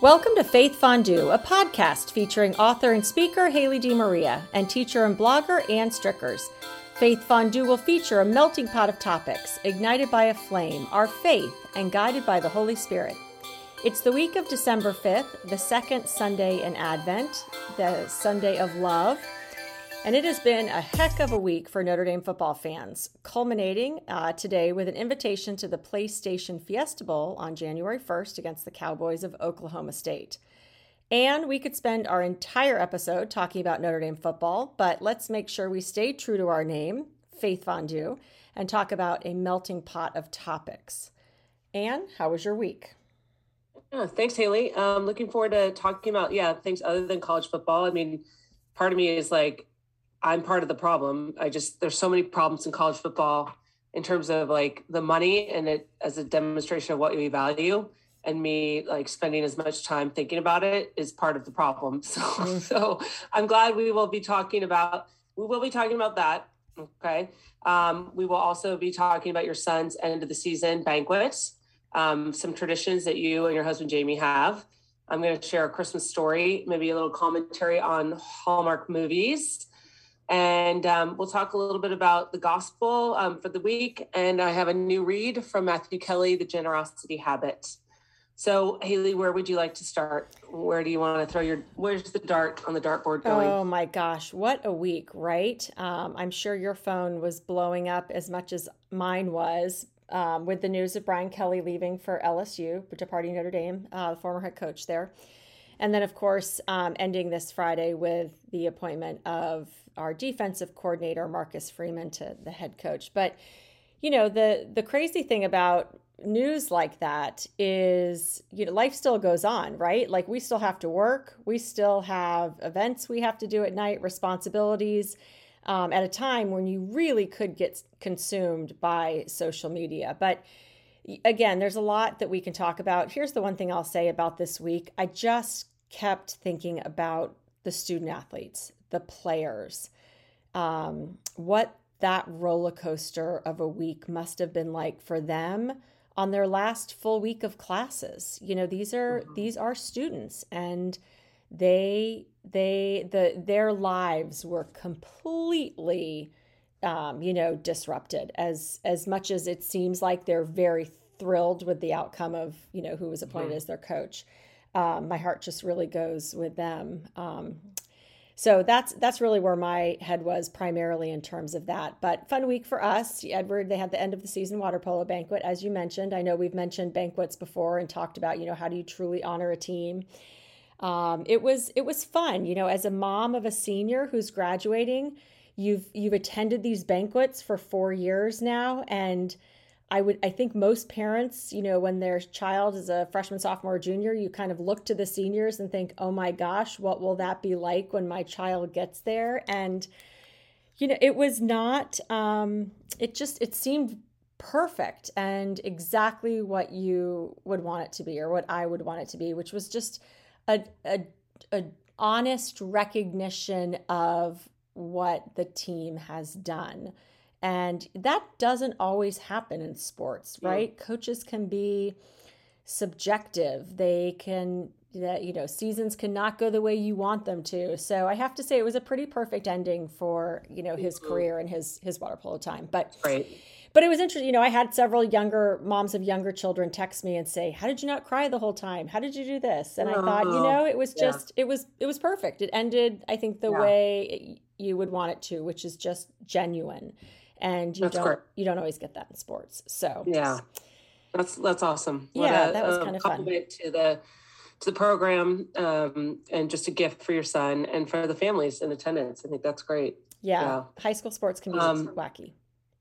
Welcome to Faith Fondue, a podcast featuring author and speaker Haley DeMaria and teacher and blogger Ann Strickers. Faith Fondue will feature a melting pot of topics, ignited by a flame, our faith, and guided by the Holy Spirit. It's the week of December 5th, the second Sunday in Advent, the Sunday of Love. And it has been a heck of a week for Notre Dame football fans, culminating uh, today with an invitation to the PlayStation Fiesta Bowl on January 1st against the Cowboys of Oklahoma State. And we could spend our entire episode talking about Notre Dame football, but let's make sure we stay true to our name, Faith Fondue, and talk about a melting pot of topics. Anne, how was your week? Yeah, thanks, Haley. Um, looking forward to talking about, yeah, things other than college football. I mean, part of me is like, I'm part of the problem. I just there's so many problems in college football in terms of like the money and it as a demonstration of what we value and me like spending as much time thinking about it is part of the problem. So mm. so I'm glad we will be talking about we will be talking about that. Okay. Um, we will also be talking about your son's end of the season banquets, um, some traditions that you and your husband Jamie have. I'm going to share a Christmas story, maybe a little commentary on Hallmark movies and um, we'll talk a little bit about the gospel um, for the week. And I have a new read from Matthew Kelly, The Generosity Habit. So, Haley, where would you like to start? Where do you want to throw your, where's the dart on the dartboard going? Oh my gosh, what a week, right? Um, I'm sure your phone was blowing up as much as mine was um, with the news of Brian Kelly leaving for LSU, departing Notre Dame, uh, the former head coach there. And then, of course, um, ending this Friday with the appointment of our defensive coordinator Marcus Freeman to the head coach. But you know, the the crazy thing about news like that is you know life still goes on right? Like we still have to work. We still have events we have to do at night responsibilities um, at a time when you really could get consumed by social media. But again there's a lot that we can talk about. Here's the one thing i'll say about this week. I just kept thinking about the student athletes the players. Um, what that roller coaster of a week must have been like for them on their last full week of classes. You know, these are mm-hmm. these are students and they they the their lives were completely um, you know disrupted as as much as it seems like they're very thrilled with the outcome of you know who was appointed mm-hmm. as their coach um, my heart just really goes with them um, so that's that's really where my head was primarily in terms of that. But fun week for us, Edward. They had the end of the season water polo banquet, as you mentioned. I know we've mentioned banquets before and talked about you know how do you truly honor a team. Um, it was it was fun, you know, as a mom of a senior who's graduating. You've you've attended these banquets for four years now, and I would I think most parents, you know, when their child is a freshman, sophomore, junior, you kind of look to the seniors and think, "Oh my gosh, what will that be like when my child gets there?" And you know, it was not um it just it seemed perfect and exactly what you would want it to be or what I would want it to be, which was just a a, a honest recognition of what the team has done and that doesn't always happen in sports, right? Yeah. Coaches can be subjective. They can that you know seasons cannot go the way you want them to so i have to say it was a pretty perfect ending for you know his mm-hmm. career and his his water polo time but right but it was interesting you know i had several younger moms of younger children text me and say how did you not cry the whole time how did you do this and i thought you know it was just yeah. it was it was perfect it ended i think the yeah. way you would want it to which is just genuine and you that's don't correct. you don't always get that in sports. So yeah, that's that's awesome. What yeah, a, that was um, kind of fun. To the to the program um, and just a gift for your son and for the families in attendance. I think that's great. Yeah, yeah. high school sports can be um, wacky.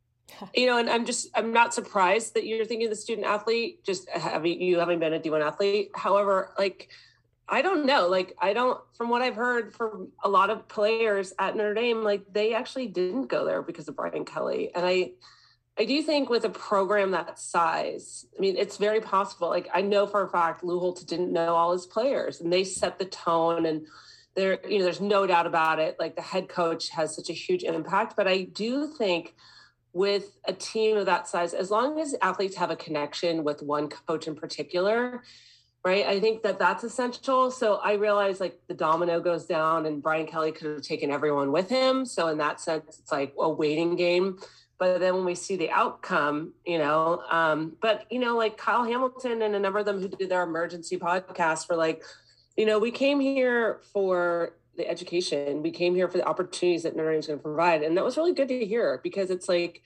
you know, and I'm just I'm not surprised that you're thinking the student athlete, just having you having been a D1 athlete. However, like I don't know. Like, I don't, from what I've heard from a lot of players at Notre Dame, like they actually didn't go there because of Brian Kelly. And I, I do think with a program that size, I mean, it's very possible. Like, I know for a fact Lou Holtz didn't know all his players and they set the tone and there, you know, there's no doubt about it. Like, the head coach has such a huge impact. But I do think with a team of that size, as long as athletes have a connection with one coach in particular, right? I think that that's essential. So I realize like the domino goes down and Brian Kelly could have taken everyone with him. So in that sense, it's like a waiting game. But then when we see the outcome, you know, um, but you know, like Kyle Hamilton and a number of them who did their emergency podcast were like, you know, we came here for the education. We came here for the opportunities that Notre Dame's going to provide. And that was really good to hear because it's like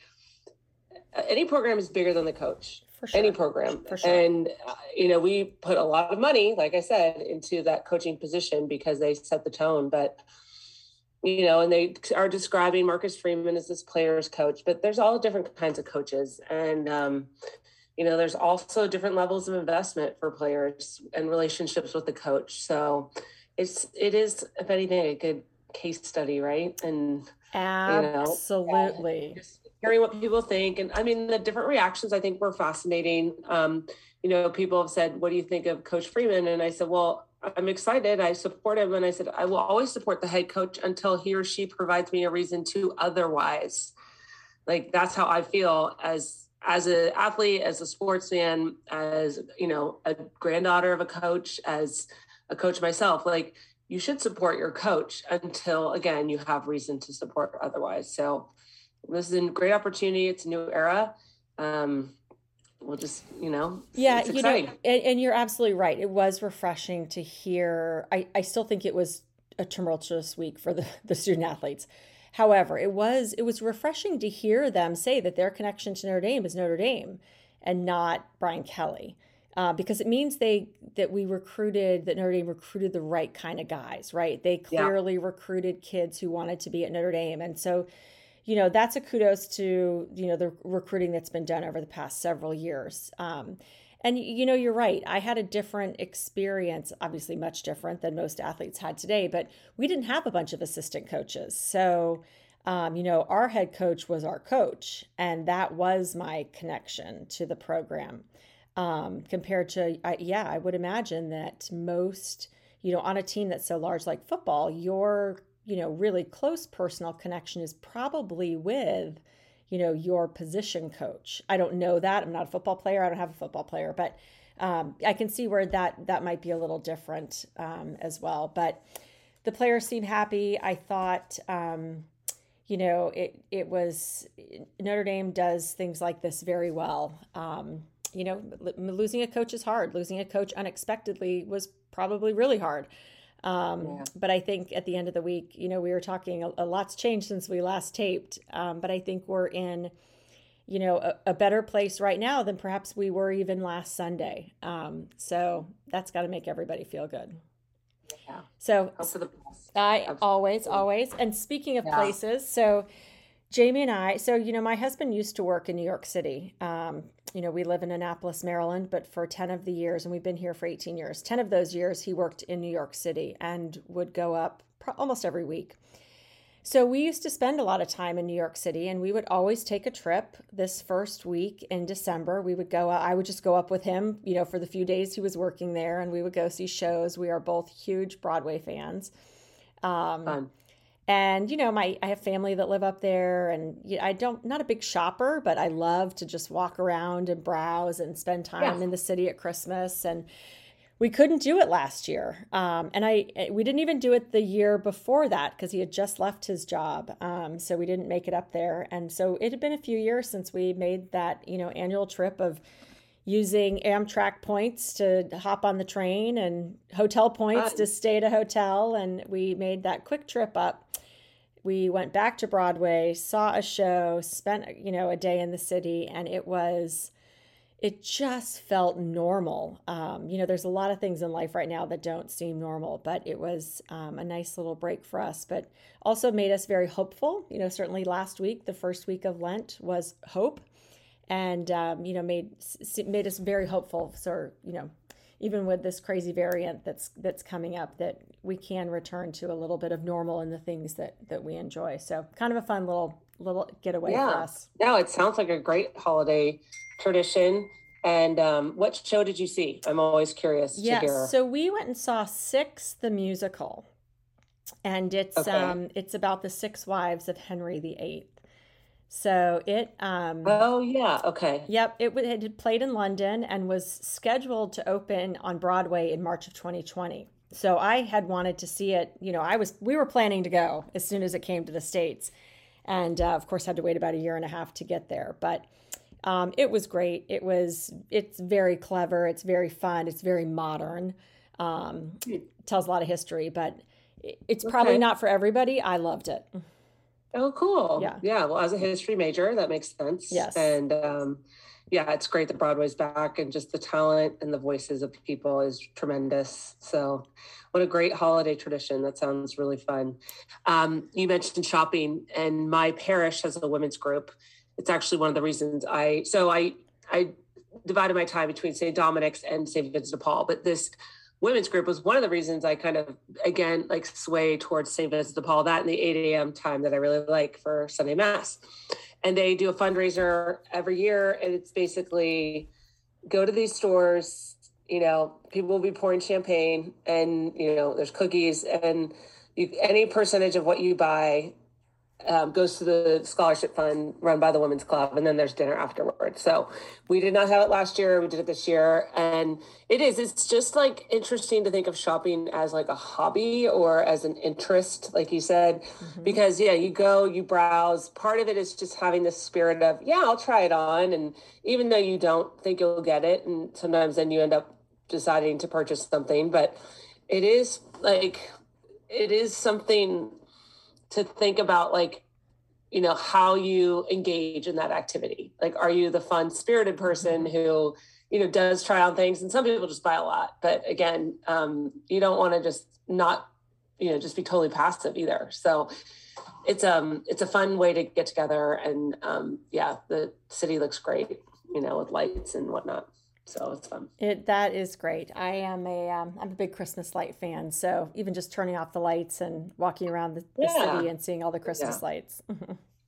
any program is bigger than the coach. Sure. Any program. Sure. And, uh, you know, we put a lot of money, like I said, into that coaching position because they set the tone. But, you know, and they are describing Marcus Freeman as this player's coach, but there's all different kinds of coaches. And, um, you know, there's also different levels of investment for players and relationships with the coach. So it's, it is, if anything, a good case study, right? And, absolutely. You know, hearing what people think. And I mean, the different reactions I think were fascinating. Um, you know, people have said, What do you think of Coach Freeman? And I said, Well, I'm excited. I support him. And I said, I will always support the head coach until he or she provides me a reason to otherwise. Like that's how I feel as as an athlete, as a sportsman, as you know, a granddaughter of a coach, as a coach myself, like you should support your coach until again you have reason to support otherwise. So this is a great opportunity. It's a new era. Um, we'll just, you know, yeah, you know, and, and, you're absolutely right. It was refreshing to hear. I, I still think it was a tumultuous week for the, the student athletes. However, it was it was refreshing to hear them say that their connection to Notre Dame is Notre Dame and not Brian Kelly. Uh, because it means they that we recruited that Notre Dame recruited the right kind of guys, right? They clearly yeah. recruited kids who wanted to be at Notre Dame, and so you know that's a kudos to you know the recruiting that's been done over the past several years. Um, and you know you're right. I had a different experience obviously much different than most athletes had today but we didn't have a bunch of assistant coaches. So um, you know our head coach was our coach and that was my connection to the program. Um, compared to yeah i would imagine that most you know on a team that's so large like football your you know, really close personal connection is probably with, you know, your position coach. I don't know that. I'm not a football player. I don't have a football player, but um, I can see where that that might be a little different um, as well. But the players seem happy. I thought, um, you know, it it was Notre Dame does things like this very well. Um, you know, losing a coach is hard. Losing a coach unexpectedly was probably really hard. Um, yeah. But I think at the end of the week, you know, we were talking, a, a lot's changed since we last taped. Um, but I think we're in, you know, a, a, better place right now than perhaps we were even last Sunday. Um, so that's got to make everybody feel good. Yeah. So I always, always. And speaking of yeah. places, so Jamie and I, so, you know, my husband used to work in New York City. Um, you know, we live in Annapolis, Maryland, but for 10 of the years, and we've been here for 18 years, 10 of those years he worked in New York City and would go up pro- almost every week. So we used to spend a lot of time in New York City and we would always take a trip this first week in December. We would go I would just go up with him, you know, for the few days he was working there and we would go see shows. We are both huge Broadway fans. Um, Fun and you know my i have family that live up there and you know, i don't not a big shopper but i love to just walk around and browse and spend time in the city at christmas. And we couldn't do it last year. Um, and i eh, we didn't even do it the year before that because he had just left his job. Um, so we didn't make it up there. And so it had been a few years since we made that you know annual trip of using Amtrak points to hop on the train and hotel points to stay at a hotel. And we made that quick trip up. We went back to Broadway, saw a show, spent, you know, a day in the city, and it was, it just felt normal. Um, you know, there's a lot of things in life right now that don't seem normal, but it was um, a nice little break for us, but also made us very hopeful. You know, certainly last week, the first week of Lent was hope and um, you know made made us very hopeful. So you know, even with this crazy variant that's that's coming up, that we can return to a little bit of normal in the things that that we enjoy. So kind of a fun little little getaway yeah. for us. No, it sounds like a great holiday tradition. And um, what show did you see? I'm always curious yes, to hear. So we went and saw Six the musical, and it's okay. um, it's about the six wives of Henry VIII. So it. Um, oh yeah. Okay. Yep. It, it had played in London and was scheduled to open on Broadway in March of 2020. So I had wanted to see it. You know, I was we were planning to go as soon as it came to the states, and uh, of course had to wait about a year and a half to get there. But um, it was great. It was it's very clever. It's very fun. It's very modern. Um, it tells a lot of history, but it's probably okay. not for everybody. I loved it. Oh, cool. Yeah. Yeah. Well, as a history major, that makes sense. Yes. And um, yeah, it's great that Broadway's back and just the talent and the voices of people is tremendous. So, what a great holiday tradition. That sounds really fun. Um, you mentioned shopping, and my parish has a women's group. It's actually one of the reasons I, so I, I divided my time between St. Dominic's and St. Vincent de Paul, but this women's group was one of the reasons I kind of again like sway towards St. Vincent de Paul that in the 8 a.m. time that I really like for Sunday Mass. And they do a fundraiser every year, and it's basically go to these stores. You know, people will be pouring champagne, and you know, there's cookies, and you, any percentage of what you buy um, goes to the scholarship fund run by the women's club and then there's dinner afterwards so we did not have it last year we did it this year and it is it's just like interesting to think of shopping as like a hobby or as an interest like you said mm-hmm. because yeah you go you browse part of it is just having this spirit of yeah i'll try it on and even though you don't think you'll get it and sometimes then you end up deciding to purchase something but it is like it is something to think about like you know how you engage in that activity. Like are you the fun spirited person mm-hmm. who you know does try on things? And some people just buy a lot. But again um, you don't want to just not you know just be totally passive either. So it's um it's a fun way to get together. And um yeah the city looks great you know with lights and whatnot so it's fun. It that is great. I am a am um, a big Christmas light fan. So even just turning off the lights and walking around the, the yeah. city and seeing all the Christmas yeah. lights.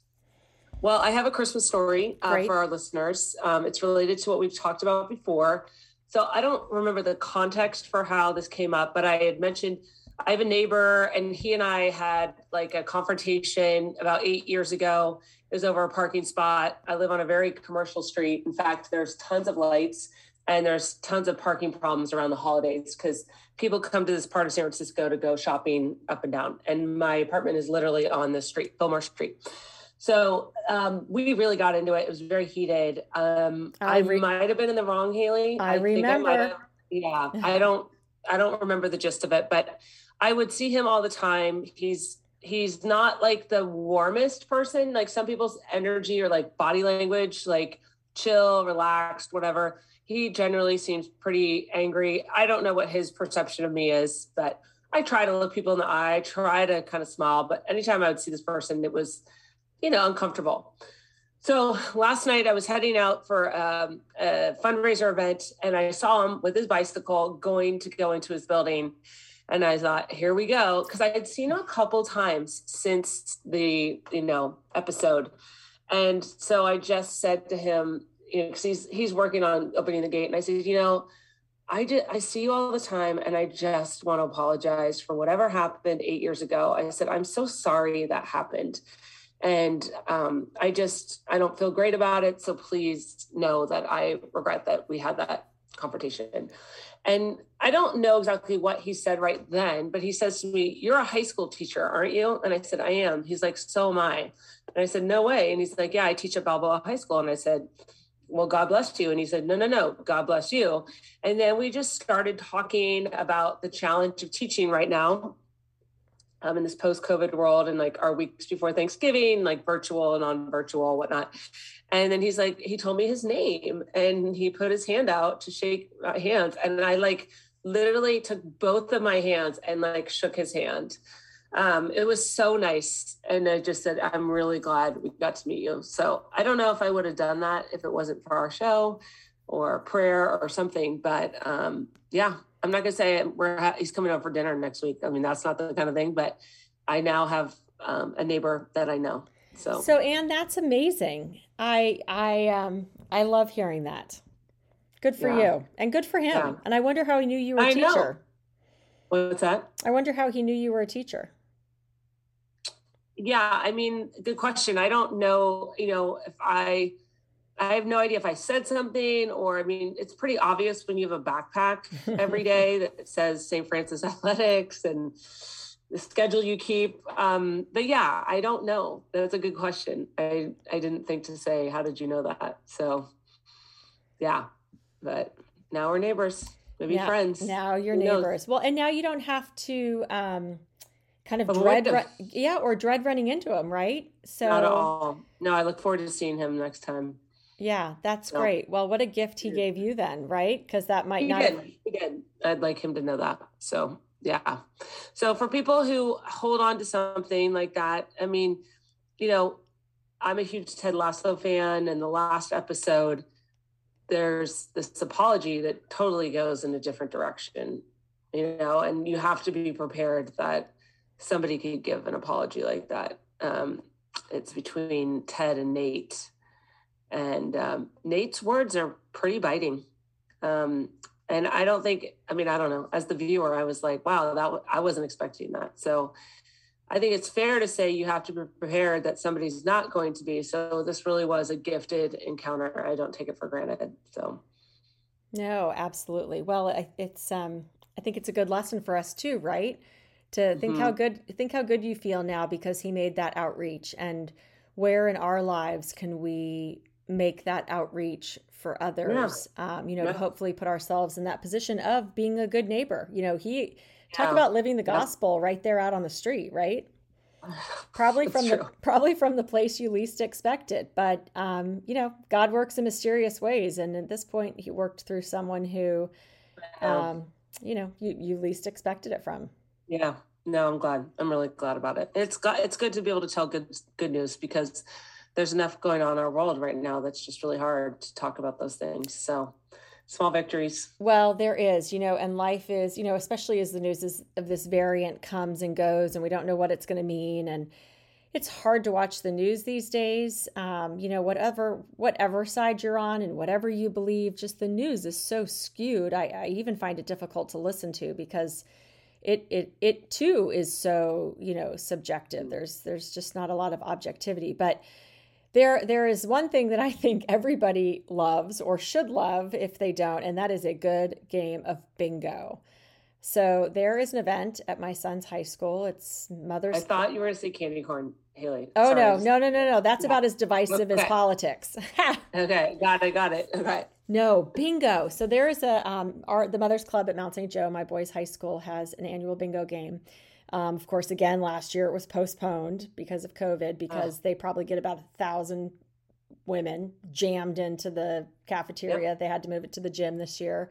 well, I have a Christmas story uh, for our listeners. Um, it's related to what we've talked about before. So I don't remember the context for how this came up, but I had mentioned I have a neighbor and he and I had like a confrontation about eight years ago. It was over a parking spot. I live on a very commercial street. In fact, there's tons of lights and there's tons of parking problems around the holidays because people come to this part of San Francisco to go shopping up and down. And my apartment is literally on the street, Fillmore Street. So um, we really got into it. It was very heated. Um, I, re- I might have been in the wrong, Haley. I, I remember. I yeah, I don't. I don't remember the gist of it, but I would see him all the time. He's he's not like the warmest person. Like some people's energy or like body language, like chill, relaxed, whatever he generally seems pretty angry. I don't know what his perception of me is, but I try to look people in the eye, try to kind of smile. But anytime I would see this person, it was, you know, uncomfortable. So last night I was heading out for um, a fundraiser event and I saw him with his bicycle going to go into his building. And I thought, here we go. Because I had seen him a couple times since the, you know, episode. And so I just said to him, you know, because he's he's working on opening the gate, and I said, you know, I did I see you all the time, and I just want to apologize for whatever happened eight years ago. I said, I'm so sorry that happened, and um, I just I don't feel great about it. So please know that I regret that we had that confrontation. And I don't know exactly what he said right then, but he says to me, You're a high school teacher, aren't you? And I said, I am. He's like, So am I. And I said, No way. And he's like, Yeah, I teach at Balboa High School. And I said, well, God bless you. And he said, no, no, no, God bless you. And then we just started talking about the challenge of teaching right now um, in this post COVID world and like our weeks before Thanksgiving, like virtual and on virtual, whatnot. And then he's like, he told me his name and he put his hand out to shake hands. And I like literally took both of my hands and like shook his hand um, it was so nice. And I just said, I'm really glad we got to meet you. So I don't know if I would have done that if it wasn't for our show or prayer or something. But um, yeah, I'm not gonna say we're ha- he's coming over for dinner next week. I mean, that's not the kind of thing. But I now have um, a neighbor that I know. So so Anne, that's amazing. I I um I love hearing that. Good for yeah. you and good for him. Yeah. And I wonder how he knew you were a I teacher. Know. What's that? I wonder how he knew you were a teacher. Yeah, I mean, good question. I don't know, you know, if I I have no idea if I said something or I mean, it's pretty obvious when you have a backpack every day that says St. Francis Athletics and the schedule you keep. Um, but yeah, I don't know. That's a good question. I I didn't think to say how did you know that? So yeah, but now we're neighbors, maybe now, friends. Now you're Who neighbors. Knows? Well, and now you don't have to um kind of dread yeah or dread running into him right? So not at all. No i look forward to seeing him next time. Yeah that's so, great. Well what a gift he gave you then right? Because that might he not did. He did. i'd like him to know that. So yeah. So for people who hold on to something like that i mean you know i'm a huge ted lasso fan and the last episode there's this apology that totally goes in a different direction you know? And you have to be prepared that somebody could give an apology like that. Um, it's between Ted and Nate, and um, Nate's words are pretty biting. Um, and I don't think, I mean, I don't know. As the viewer, I was like, wow, that w- I wasn't expecting that. So I think it's fair to say you have to be prepared that somebody's not going to be. So this really was a gifted encounter. I don't take it for granted. So. No, absolutely. Well, it's um, I think it's a good lesson for us too, right? To think mm-hmm. how good think how good you feel now because he made that outreach and where in our lives can we make that outreach for others yeah. um, you know yeah. to hopefully put ourselves in that position of being a good neighbor you know he talk yeah. about living the gospel right there out on the street right probably from the probably from the place you least expected but um, you know god works in mysterious ways and at this point he worked through someone who um, you know you, you least expected it from yeah. No, I'm glad. I'm really glad about it. It's got it's good to be able to tell good good news because there's enough going on in our world right now that's just really hard to talk about those things. So small victories. Well, there is, you know, and life is, you know, especially as the news is, of this variant comes and goes and we don't know what it's going to mean and it's hard to watch the news these days. Um, you know, whatever whatever side you're on and whatever you believe, just the news is so skewed. I, I even find it difficult to listen to because it it it too is so you know subjective. There's there's just not a lot of objectivity but there there is one thing that i think everybody loves or should love if they don't and that is a good game of bingo. So there is an event at my son's high school. It's mother's i thought you were going to say candy corn haley. Oh Sorry. no. no no no no. That's yeah. about as divisive okay. as politics. Okay. Got it got it. Okay no, bingo. So there is a um, our the Mothers Club at Mount St. Joe, my boys' high school, has an annual bingo game. Um, of course, again last year it was postponed because of COVID because they probably get about a thousand women jammed into the cafeteria. Yep. They had to move it to the gym this year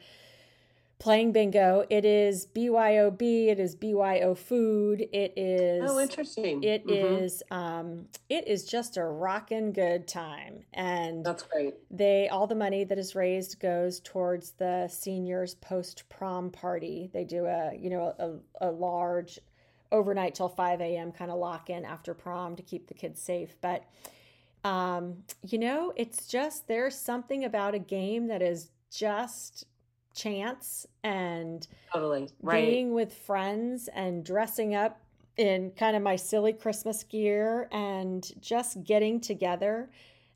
playing bingo. It is BYOB. It is BYO food. It is. Oh, interesting. It mm-hmm. is, Um, it is just a rocking good time, and that's great. They all the money that is raised goes towards the seniors post prom party. They do a you know a, a large overnight till 5 a.m. kind of lock in after prom to keep the kids safe, but. Um, you know, it's just there's something about a game that is just chance and totally right. being with friends and dressing up in kind of my silly Christmas gear and just getting together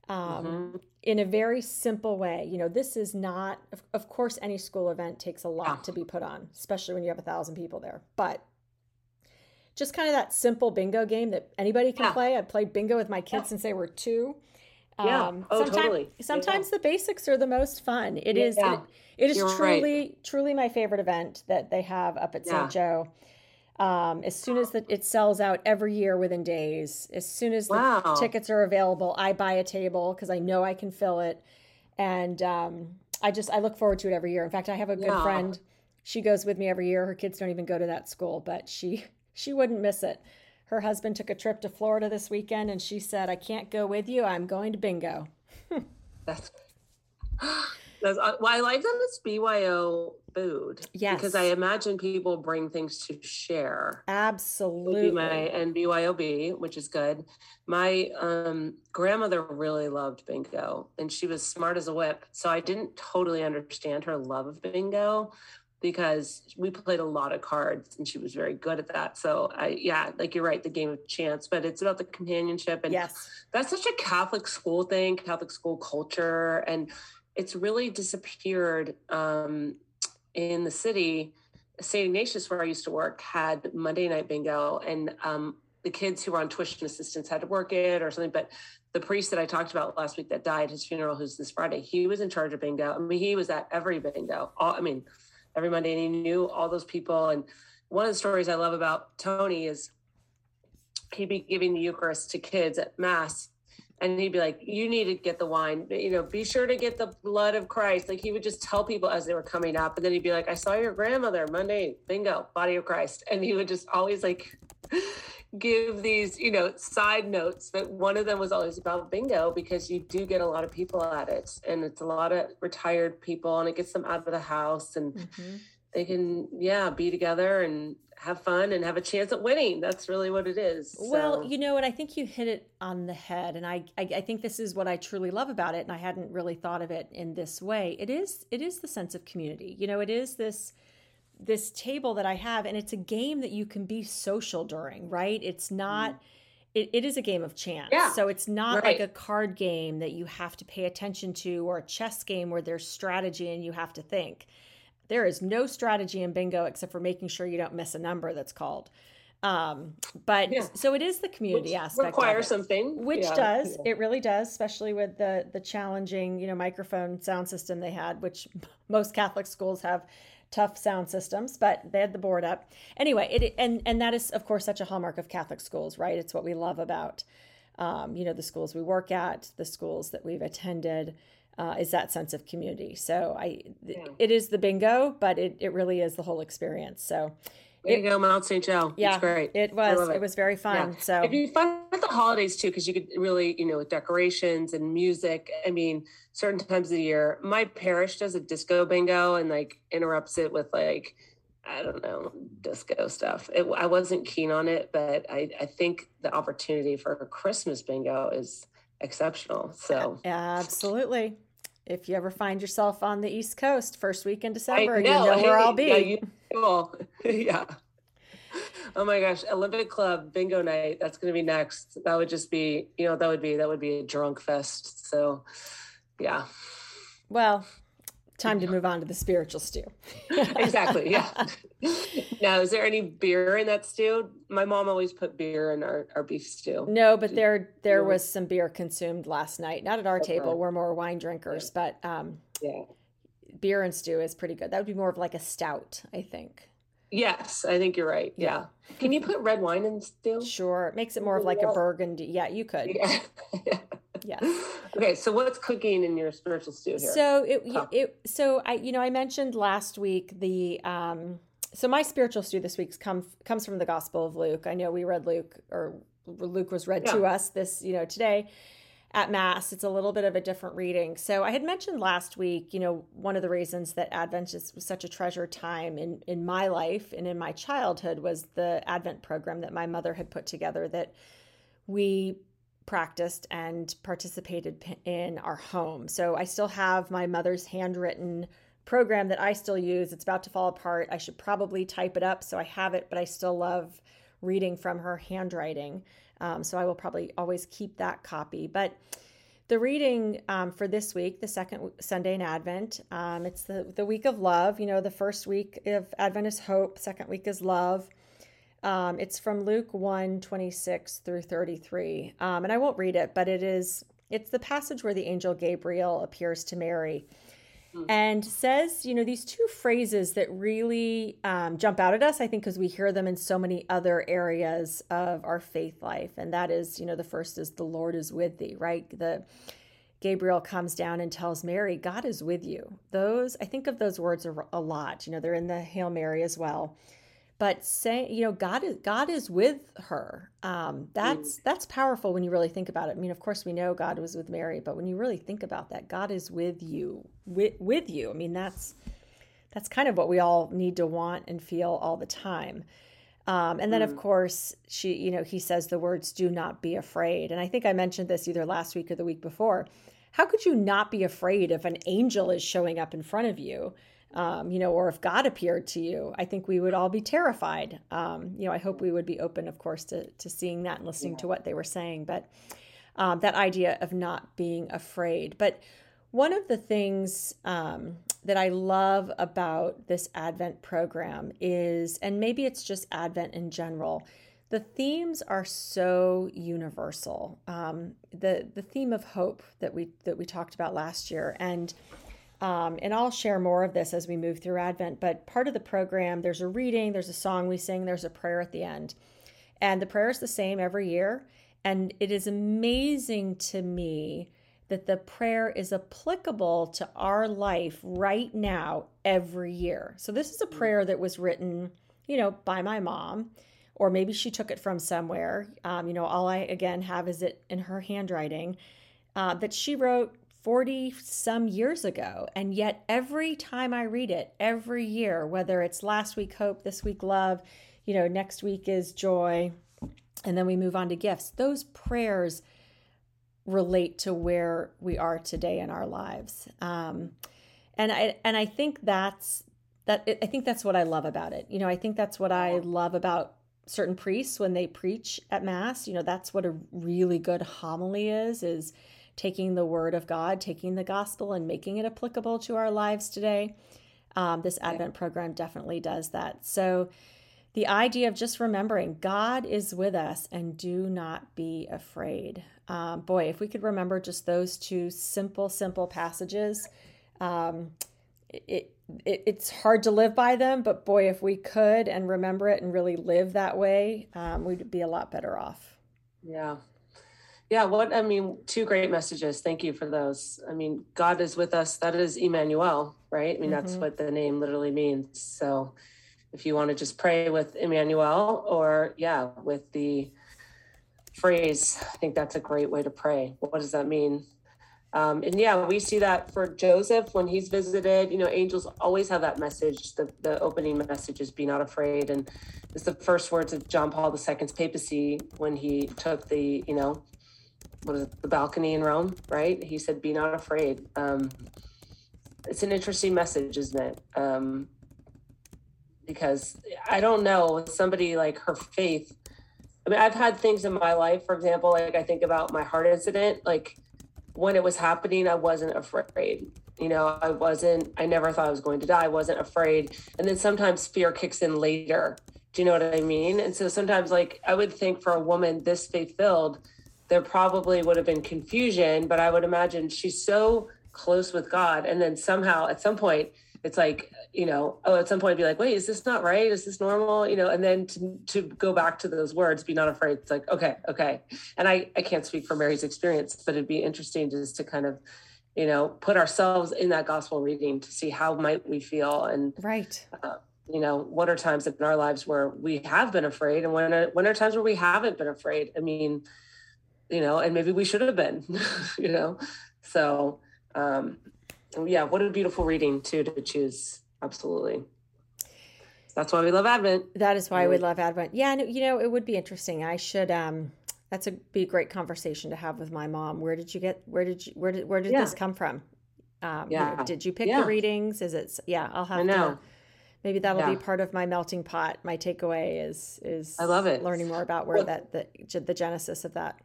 um, mm-hmm. in a very simple way. You know, this is not, of, of course, any school event takes a lot to be put on, especially when you have a thousand people there. But just kind of that simple bingo game that anybody can yeah. play. I've played bingo with my kids yeah. since they were two. Yeah. Um, oh, sometimes, totally. Sometimes yeah. the basics are the most fun. It yeah. is. It, it is You're truly, right. truly my favorite event that they have up at. St. Joe. Um, as soon as the, it sells out every year within days, as soon as the wow. tickets are available, I buy a table because I know I can fill it, and um, I just I look forward to it every year. In fact, I have a good friend. She goes with me every year. Her kids don't even go to that school, but she she wouldn't miss it. Her husband took a trip to Florida this weekend, and she said, "I can't go with you. I'm going to bingo." That's That's, uh, well, I like that it's BYO food. Yes. Because I imagine people bring things to share. Absolutely. My, and BYOB, which is good. My um, grandmother really loved bingo and she was smart as a whip. So I didn't totally understand her love of bingo. Because we played a lot of cards and she was very good at that. So I yeah, like you're right, the game of chance, but it's about the companionship and yes. that's such a Catholic school thing, Catholic school culture and it's really disappeared um, in the city. St. Ignatius, where I used to work, had Monday night bingo, and um, the kids who were on tuition assistance had to work it or something. But the priest that I talked about last week that died, his funeral, who's this Friday, he was in charge of bingo. I mean, he was at every bingo. All, I mean, every Monday, and he knew all those people. And one of the stories I love about Tony is he'd be giving the Eucharist to kids at Mass, and he'd be like, "You need to get the wine. You know, be sure to get the blood of Christ." Like he would just tell people as they were coming up, and then he'd be like, "I saw your grandmother Monday, bingo, body of Christ," and he would just always like give these, you know, side notes. But one of them was always about bingo because you do get a lot of people at it, and it's a lot of retired people, and it gets them out of the house, and mm-hmm. they can, yeah, be together and have fun and have a chance at winning. That's really what it is. Well, you know, and I think you hit it on the head. And I, I, I, think this is what I truly love about it. And I hadn't really thought of it in this way. It is, it is the sense of community. You know, it is this, this table that I have, and it's a game that you can be social during, right? It's not. Mm. It, it is a game of chance. Yeah, so it's not right. like a card game that you have to pay attention to or a chess game where there's strategy and you have to think there is no strategy in bingo except for making sure you don't miss a number that's called. Um, but yeah. so it is the community which aspect. Requires something, which yeah. does it really does, especially with the the challenging you know microphone sound system they had, which most Catholic schools have tough sound systems, but they had the board up anyway. It and and that is of course such a hallmark of Catholic schools, right? It's what we love about um, you know the schools we work at, the schools that we've attended uh, is that sense of community. So I, yeah. it is the bingo, but it, it really is the whole experience. So there it, you go, Mount St. Joe. Yeah, it's great. It was. It. it. was very fun. Yeah. So if you fun at the holidays too, because you could really, you know, with decorations and music. I mean, certain times of the year, my parish does a disco bingo and like interrupts it with like, I don't know, disco stuff. It, I wasn't keen on it, but I, I think the opportunity for a Christmas bingo is exceptional. So absolutely if you ever find yourself on the East Coast first week in December, know. you know where I'll be. Yeah, you yeah. Oh my gosh, Olympic Club bingo night. That's going to be next. That would just be, you know, that would be that would be a drunk fest. So, yeah. Well, time to move on to the spiritual stew. exactly. Yeah. now, is there any beer in that stew? My mom always put beer in our, our beef stew. No, but there there was some beer consumed last night. Not at our okay. table. We're more wine drinkers, yeah. but um, yeah, beer and stew is pretty good. That would be more of like a stout, I think. Yes, I think you're right. Yeah. yeah. Can you put red wine in stew? Sure. It makes it more of like a burgundy. Yeah, you could. Yeah. Yes. Okay, so what's cooking in your spiritual stew here? So it, it so I you know I mentioned last week the um so my spiritual stew this week comes comes from the Gospel of Luke. I know we read Luke or Luke was read yeah. to us this you know today at mass it's a little bit of a different reading so i had mentioned last week you know one of the reasons that advent is such a treasure time in in my life and in my childhood was the advent program that my mother had put together that we practiced and participated in our home. So I still have my mother's handwritten program that I still use. It's about to fall apart. I should probably type it up so I have it, but I still love reading from her handwriting. Um, so I will probably always keep that copy. But the reading um, for this week, the second Sunday in Advent, um, it's the, the week of love. You know, the first week of Advent is hope, second week is love. Um, it's from Luke 1 26 through 33. Um, and I won't read it, but it is it's the passage where the angel Gabriel appears to Mary mm. and says, you know, these two phrases that really um, jump out at us, I think, because we hear them in so many other areas of our faith life. And that is, you know, the first is the Lord is with thee, right? The Gabriel comes down and tells Mary, God is with you. Those, I think of those words a, a lot. You know, they're in the Hail Mary as well but saying you know god is god is with her. Um, that's mm. that's powerful when you really think about it. I mean of course we know god was with mary but when you really think about that god is with you with, with you. I mean that's that's kind of what we all need to want and feel all the time. Um, and then mm. of course she you know he says the words do not be afraid. And i think i mentioned this either last week or the week before. How could you not be afraid if an angel is showing up in front of you um, you know, or if God appeared to you, I think we would all be terrified. Um, you know, I hope we would be open, of course, to, to seeing that and listening yeah. to what they were saying. But um, that idea of not being afraid. But one of the things um, that I love about this Advent program is, and maybe it's just Advent in general, the themes are so universal. Um, the the theme of hope that we that we talked about last year, and um, and I'll share more of this as we move through Advent. But part of the program, there's a reading, there's a song we sing, there's a prayer at the end. And the prayer is the same every year. And it is amazing to me that the prayer is applicable to our life right now every year. So this is a mm. prayer that was written, you know, by my mom, or maybe she took it from somewhere. Um, you know, all I again have is it in her handwriting uh, that she wrote 40 some years ago. And yet, every time I read it, every year, whether it's last week hope, this week love, you know, next week is joy, and then we move on to gifts, those prayers relate to where we are today in our lives. Um, and I and I think that's that I think that's what I love about it. You know, I think that's what I love about certain priests when they preach at mass. You know, that's what a really good homily is is taking the word of God, taking the gospel, and making it applicable to our lives today. Um, this Advent yeah. program definitely does that. So, the idea of just remembering God is with us and do not be afraid. Um, boy, if we could remember just those two simple, simple passages, um, it, it, it's hard to live by them, but boy, if we could and remember it and really live that way, um, we'd be a lot better off. Yeah, yeah, what I mean, two great messages. Thank you for those. I mean, God is with us. That is Emmanuel, right? I mean, mm-hmm. that's what the name literally means. So if you want to just pray with Emmanuel or, yeah, with the phrase, I think that's a great way to pray. What does that mean? Um, and yeah, we see that for Joseph when he's visited. You know, angels always have that message. The, the opening message is "Be not afraid," and it's the first words of John Paul II's papacy when he took the you know what is it, the balcony in Rome, right? He said, "Be not afraid." Um, it's an interesting message, isn't it? Um, because I don't know somebody like her faith. I mean, I've had things in my life, for example, like I think about my heart incident. Like when it was happening, I wasn't afraid. You know, I wasn't. I never thought I was going to die. I wasn't afraid. And then sometimes fear kicks in later. Do you know what I mean? And so sometimes, like I would think for a woman this faith filled there probably would have been confusion, but I would imagine she's so close with God. And then somehow at some point, it's like, you know, oh, at some point be like, wait, is this not right? Is this normal? You know, and then to, to go back to those words, be not afraid. It's like, okay, okay. And I, I can't speak for Mary's experience, but it'd be interesting just to kind of, you know, put ourselves in that gospel reading to see how might we feel. And right. Uh, you know, what are times in our lives where we have been afraid and when are, when are times where we haven't been afraid? I mean, you know, and maybe we should have been, you know. So, um, yeah, what a beautiful reading too to choose. Absolutely. That's why we love Advent. That is why we love Advent. Yeah, and you know, it would be interesting. I should um that's a be a great conversation to have with my mom. Where did you get where did you where did where did yeah. this come from? Um, yeah. You know, did you pick yeah. the readings? Is it yeah, I'll have I to maybe that'll yeah. be part of my melting pot. My takeaway is is I love it. Learning more about where well, that the the genesis of that.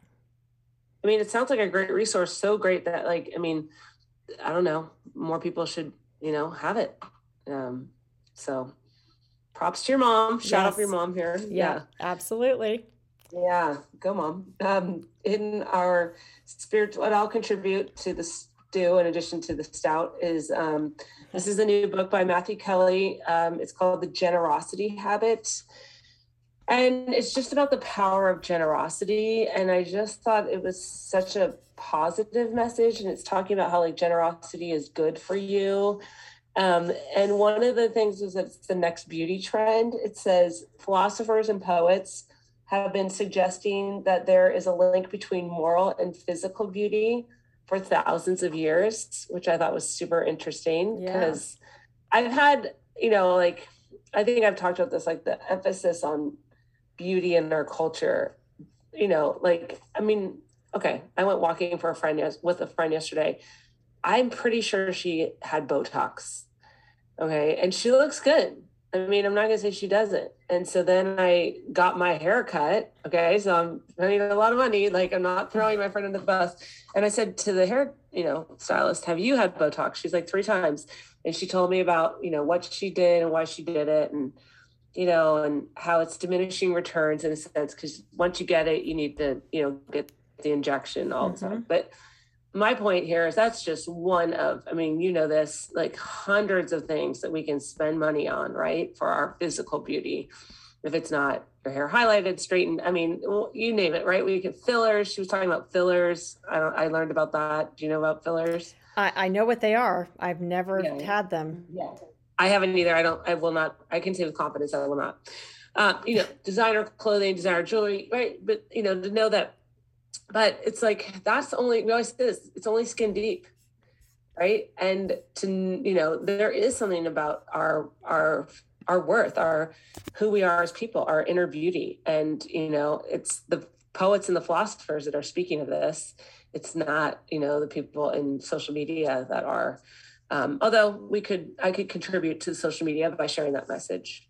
I mean, it sounds like a great resource. So great that, like, I mean, I don't know, more people should, you know, have it. Um, so props to your mom. Shout yes. out for your mom here. Yeah, yeah, absolutely. Yeah, go mom. Um, in our spirit, what I'll contribute to the stew in addition to the stout is um, this is a new book by Matthew Kelly. Um, it's called The Generosity Habit and it's just about the power of generosity. And i just thought it was such a positive message. And it's talking about how like generosity is good for you. Um, and one of the things is that it's the next beauty trend. It says philosophers and poets have been suggesting that there is a link between moral and physical beauty for thousands of years which i thought was super interesting because yeah. i've had you know like i think i've talked about this like the emphasis on beauty in our culture you know like i mean okay i went walking for a friend with a friend yesterday i'm pretty sure she had botox Okay. And she looks good. I mean, I'm not gonna say she doesn't. And so then I got my hair cut. Okay, so I'm spending a lot of money. Like I'm not throwing my friend in the bus. And I said to the hair, you know, stylist, "Have you had Botox?" She's like three times, and she told me about you know what she did and why she did it, and you know, and how it's diminishing returns in a sense because once you get it, you need to you know get the injection all mm-hmm. the time. But my point here is that's just one of i mean you know this like hundreds of things that we can spend money on right for our physical beauty. If it's not your hair highlighted straightened i mean you name it right? We get fillers she was talking about fillers. I don't i learned about that. Do you know about fillers? I, I know what they are. I've never yeah. had them. Yeah i haven't either. I don't i will not i can say with confidence i will not. Uh, you know designer clothing designer jewelry right? But you know to know that but it's like that's only we always say this it's only skin deep right? And to you know there is something about our our our worth our who we are as people our inner beauty. And you know it's the poets and the philosophers that are speaking of this. It's not you know the people in social media that are um, although we could i could contribute to social media by sharing that message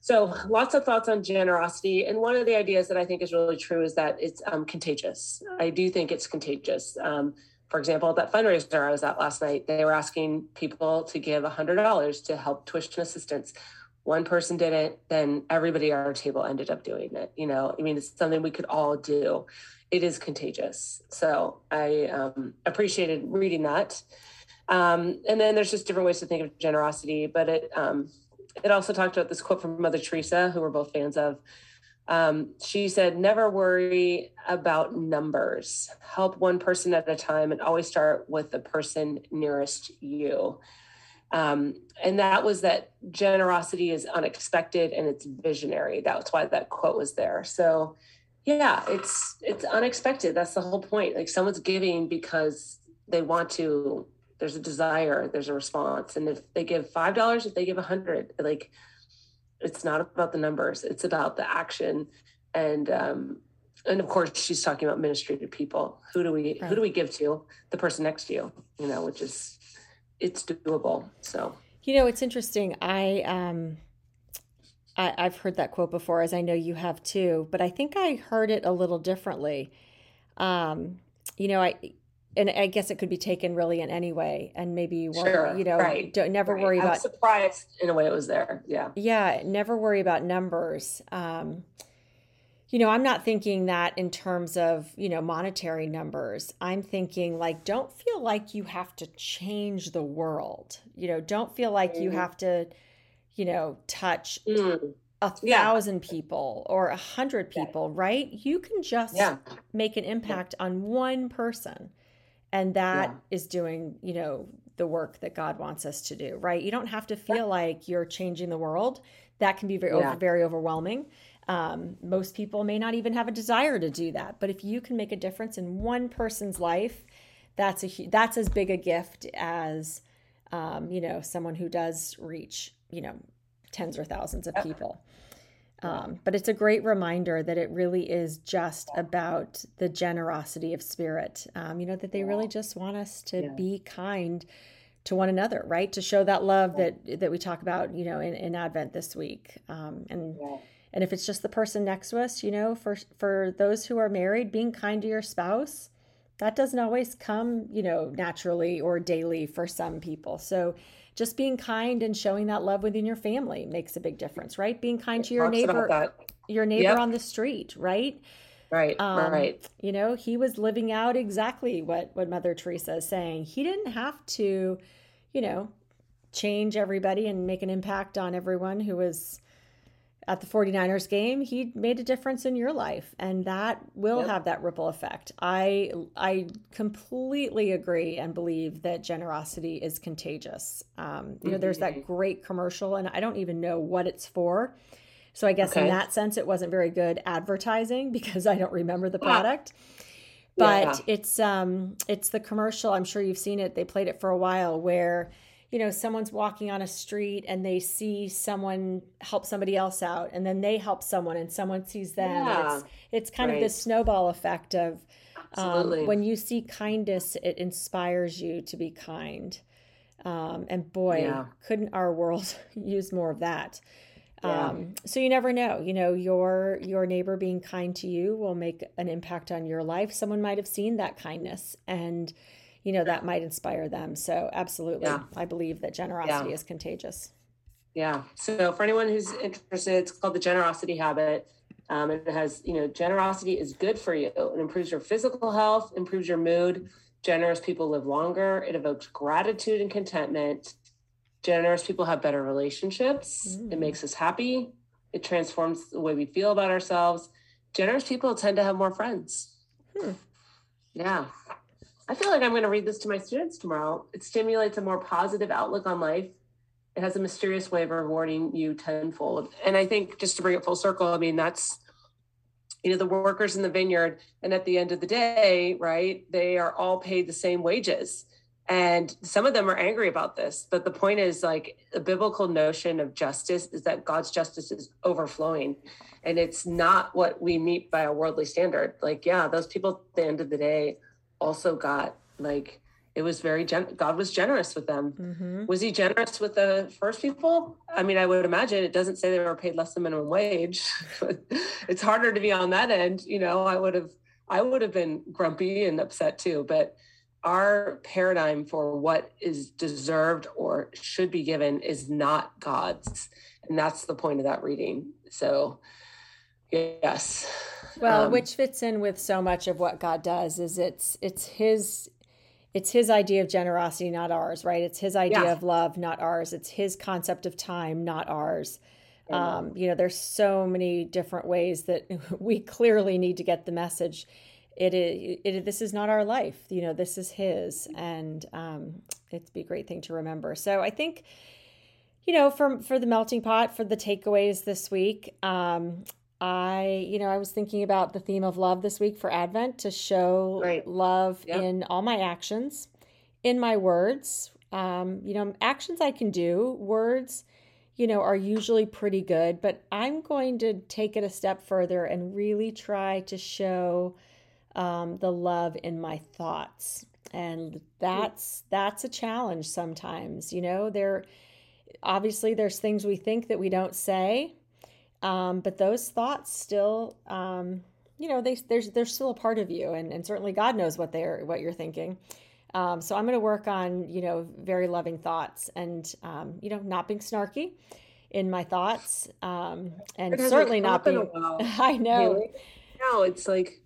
so lots of thoughts on generosity. And one of the ideas that I think is really true is that it's um, contagious. I do think it's contagious. Um, for example, that fundraiser I was at last night, they were asking people to give $100 to help tuition assistance. One person did it, then everybody at our table ended up doing it. You know, I mean, it's something we could all do. It is contagious. So I um, appreciated reading that. Um, and then there's just different ways to think of generosity, but it, um, it also talked about this quote from Mother Teresa, who we're both fans of. Um, she said, Never worry about numbers. Help one person at a time and always start with the person nearest you. Um, and that was that generosity is unexpected and it's visionary. That's why that quote was there. So, yeah, it's it's unexpected. That's the whole point. Like someone's giving because they want to there's a desire there's a response. And if they give five dollars if they give a hundred like it's not about the numbers it's about the action. And um and of course she's talking about ministry to people. Who do we right. who do we give to? The person next to you you know which is it's doable. So. You know it's interesting. I um I, i've heard that quote before as i know you have too but i think i heard it a little differently. Um you know i and I guess it could be taken really in any way, and maybe sure, you know, right, don't never right. worry I'm about. Surprised in a way it was there. Yeah. Yeah, never worry about numbers. Um, you know, I'm not thinking that in terms of you know monetary numbers. I'm thinking like, don't feel like you have to change the world. You know, don't feel like mm. you have to, you know, touch. Mm. A thousand yeah. people or a hundred people, yeah. right? You can just yeah. make an impact on one person and that yeah. is doing you know the work that god wants us to do right you don't have to feel yeah. like you're changing the world that can be very yeah. over, very overwhelming um, most people may not even have a desire to do that but if you can make a difference in one person's life that's a that's as big a gift as um, you know someone who does reach you know tens or thousands of people um, but it's a great reminder that it really is just about the generosity of spirit. Um, you know, that they really just want us to yeah. be kind to one another, right? To show that love that that we talk about, you know, in, in Advent this week. Um, and yeah. and if it's just the person next to us, you know, for for those who are married, being kind to your spouse, that doesn't always come, you know, naturally or daily for some people. So just being kind and showing that love within your family makes a big difference, right? Being kind to your neighbor, your neighbor yep. on the street, right? Right, um, right. You know, he was living out exactly what what Mother Teresa is saying. He didn't have to, you know, change everybody and make an impact on everyone who was at the 49ers game, he made a difference in your life and that will yep. have that ripple effect. I I completely agree and believe that generosity is contagious. Um, you know, there's that mm-hmm. great commercial and I don't even know what it's for. So I guess okay. in that sense it wasn't very good advertising because I don't remember the product. But yeah. it's um it's the commercial, I'm sure you've seen it. They played it for a while where you know someone's walking on a street and they see someone help somebody else out and then they help someone and someone sees them yeah. it's, it's kind right. of this snowball effect of um, when you see kindness it inspires you to be kind Um, and boy, Yeah. couldn't our world use more of that? Yeah. Um, so you never know. You know, your your neighbor being kind to you will make an impact on your life. Someone might have seen that kindness, and you know that might inspire them. So absolutely, Yeah. I believe that generosity is contagious. Yeah. So for anyone who's interested, it's called the generosity habit. Um, it has, you know, generosity is good for you. It improves your physical health, improves your mood. Generous people live longer. It evokes gratitude and contentment. Generous people have better relationships. It Mm. makes us happy. It transforms the way we feel about ourselves. Generous people tend to have more friends. Hmm. Yeah. I feel like I'm going to read this to my students tomorrow. It stimulates a more positive outlook on life. It has a mysterious way of rewarding you tenfold. And I think just to bring it full circle, I mean, that's, you know, the workers in the vineyard. And at the end of the day, right, they are all paid the same wages. And some of them are angry about this. But the point is, like, the biblical notion of justice is that God's justice is overflowing. And it's not what we meet by a worldly standard. Like, yeah, those people at the end of the day also got, like, it was very, gen- God was generous with them. hmm Was he generous with the first people? I mean, I would imagine it doesn't say they were paid less than minimum wage. it's harder to be on that end. You know, I would have, I would have been grumpy and upset too. But our paradigm for what is deserved or should be given is not God's, and that's the point of that reading. So, yes. Well, Um, which fits in with so much of what God does is it's it's his it's his idea of generosity, not ours, right? It's his idea Yeah. of love, not ours. It's his concept of time, not ours. Um, you know, there's so many different ways that we clearly need to get the message. It is, it, this is not our life. You know, this is his, and um, it'd be a great thing to remember. So I think, you know, for for the melting pot, for the takeaways this week, um, I, you know, I was thinking about the theme of love this week for Advent to show Right. love Yep. in all my actions, in my words. Um, you know, actions I can do, words, you know, are usually pretty good, but I'm going to take it a step further and really try to show um, the love in my thoughts. And that's that's a challenge sometimes, you know. There obviously there's things we think that we don't say, um, but those thoughts still, um, you know, they there's they're still a part of you, and, and certainly God knows what they're what you're thinking. Um, so I'm going to work on you know very loving thoughts, and um, you know not being snarky in my thoughts, um, and certainly not up in a being. I know. Haley. No, it's like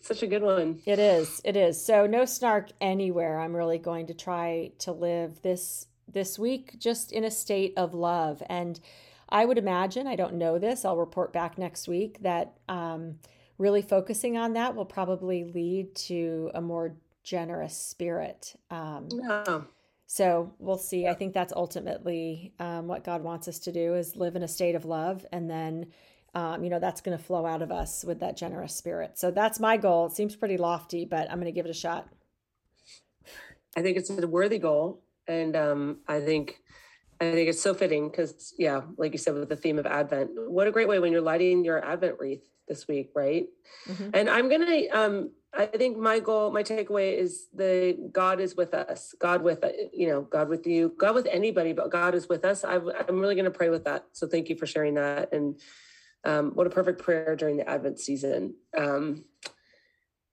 such a good one. It is. It is. So no snark anywhere. I'm really going to try to live this this week just in a state of love. And I would imagine, I don't know this, I'll report back next week that um, really focusing on that will probably lead to a more generous spirit. Um, Yeah. so we'll see. I think that's ultimately um, what God wants us to do is live in a state of love, and then um, you know that's going to flow out of us with that generous spirit. So that's my goal. It seems pretty lofty, but I'm going to give it a shot. I think it's a worthy goal, and um, I think I think it's so fitting because yeah, like you said with the theme of Advent, what a great way when you're lighting your Advent wreath this week, right? Mhm. And I'm gonna um, I think my goal, my takeaway is the God is with us, God with you know, God with you, God with anybody, but God is with us. I, I'm really gonna pray with that. So thank you for sharing that, and um, what a perfect prayer during the Advent season. Um,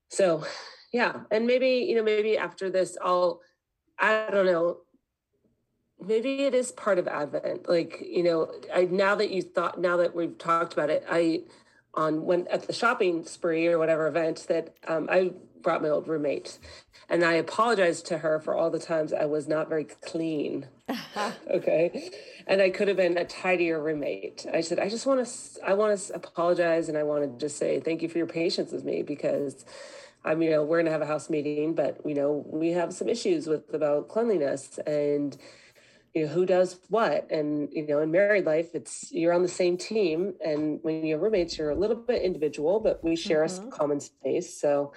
so yeah and maybe you know maybe after this i'll i don't know maybe it is part of advent. Like you know i now that you thought now that we've talked about it i on when at the shopping spree or whatever event that um, i brought my old roommate and i apologized to her for all the times i was not very clean okay? And i could have been a tidier roommate. I said i just want to i want to apologize and i want to just say thank you for your patience with me because i'm you know we're going to have a house meeting but you know we have some issues with about cleanliness and you know who does what. And you know in married life it's you're on the same team. And when you're roommates you're a little bit individual but we share a Mhm. common space. So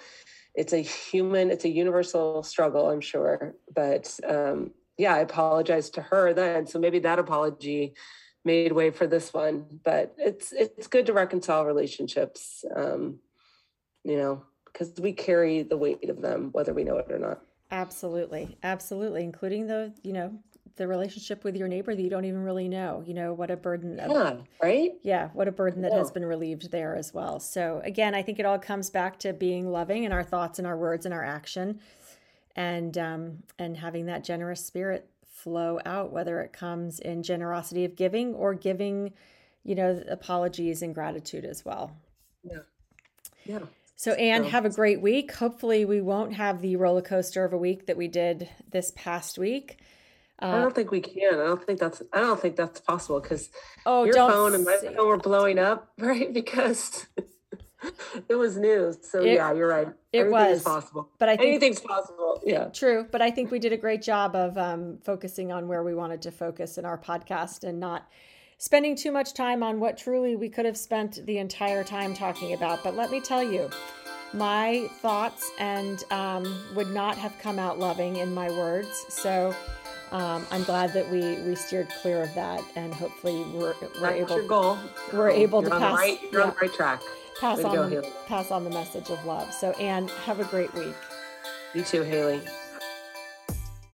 it's a human it's a universal struggle i'm sure. But um yeah i apologized to her then. So maybe that apology made way for this one. But it's it's good to reconcile relationships um you know because we carry the weight of them whether we know it or not. Absolutely. Absolutely. Including the, you know, the relationship with your neighbor that you don't even really know. You know, what a burden. Of, yeah, right? Yeah, what a burden that yeah. has been relieved there as well. So, again, I think it all comes back to being loving in our thoughts and our words and our action and um, and having that generous spirit flow out, whether it comes in generosity of giving or giving, you know, apologies and gratitude as well. Yeah. Yeah. So, Anne, have a great week. Hopefully, we won't have the roller coaster of a week that we did this past week. Uh, I don't think we can. I don't think that's. I don't think that's possible because oh, your phone and my phone were blowing up, right? Because it was news. So it, yeah, you're right. It was possible, but I think anything's possible. Yeah, true. But I think we did a great job of um, focusing on where we wanted to focus in our podcast and not spending too much time on what truly we could have spent the entire time talking about. But let me tell you, my thoughts and um, would not have come out loving in my words. So um, I'm glad that we we steered clear of that, and hopefully we're we're That's able your goal. we're able you're to pass. Right, you're yeah, on the right track. Pass on go, pass on the message of love. So, Anne, have a great week. You too, Haley.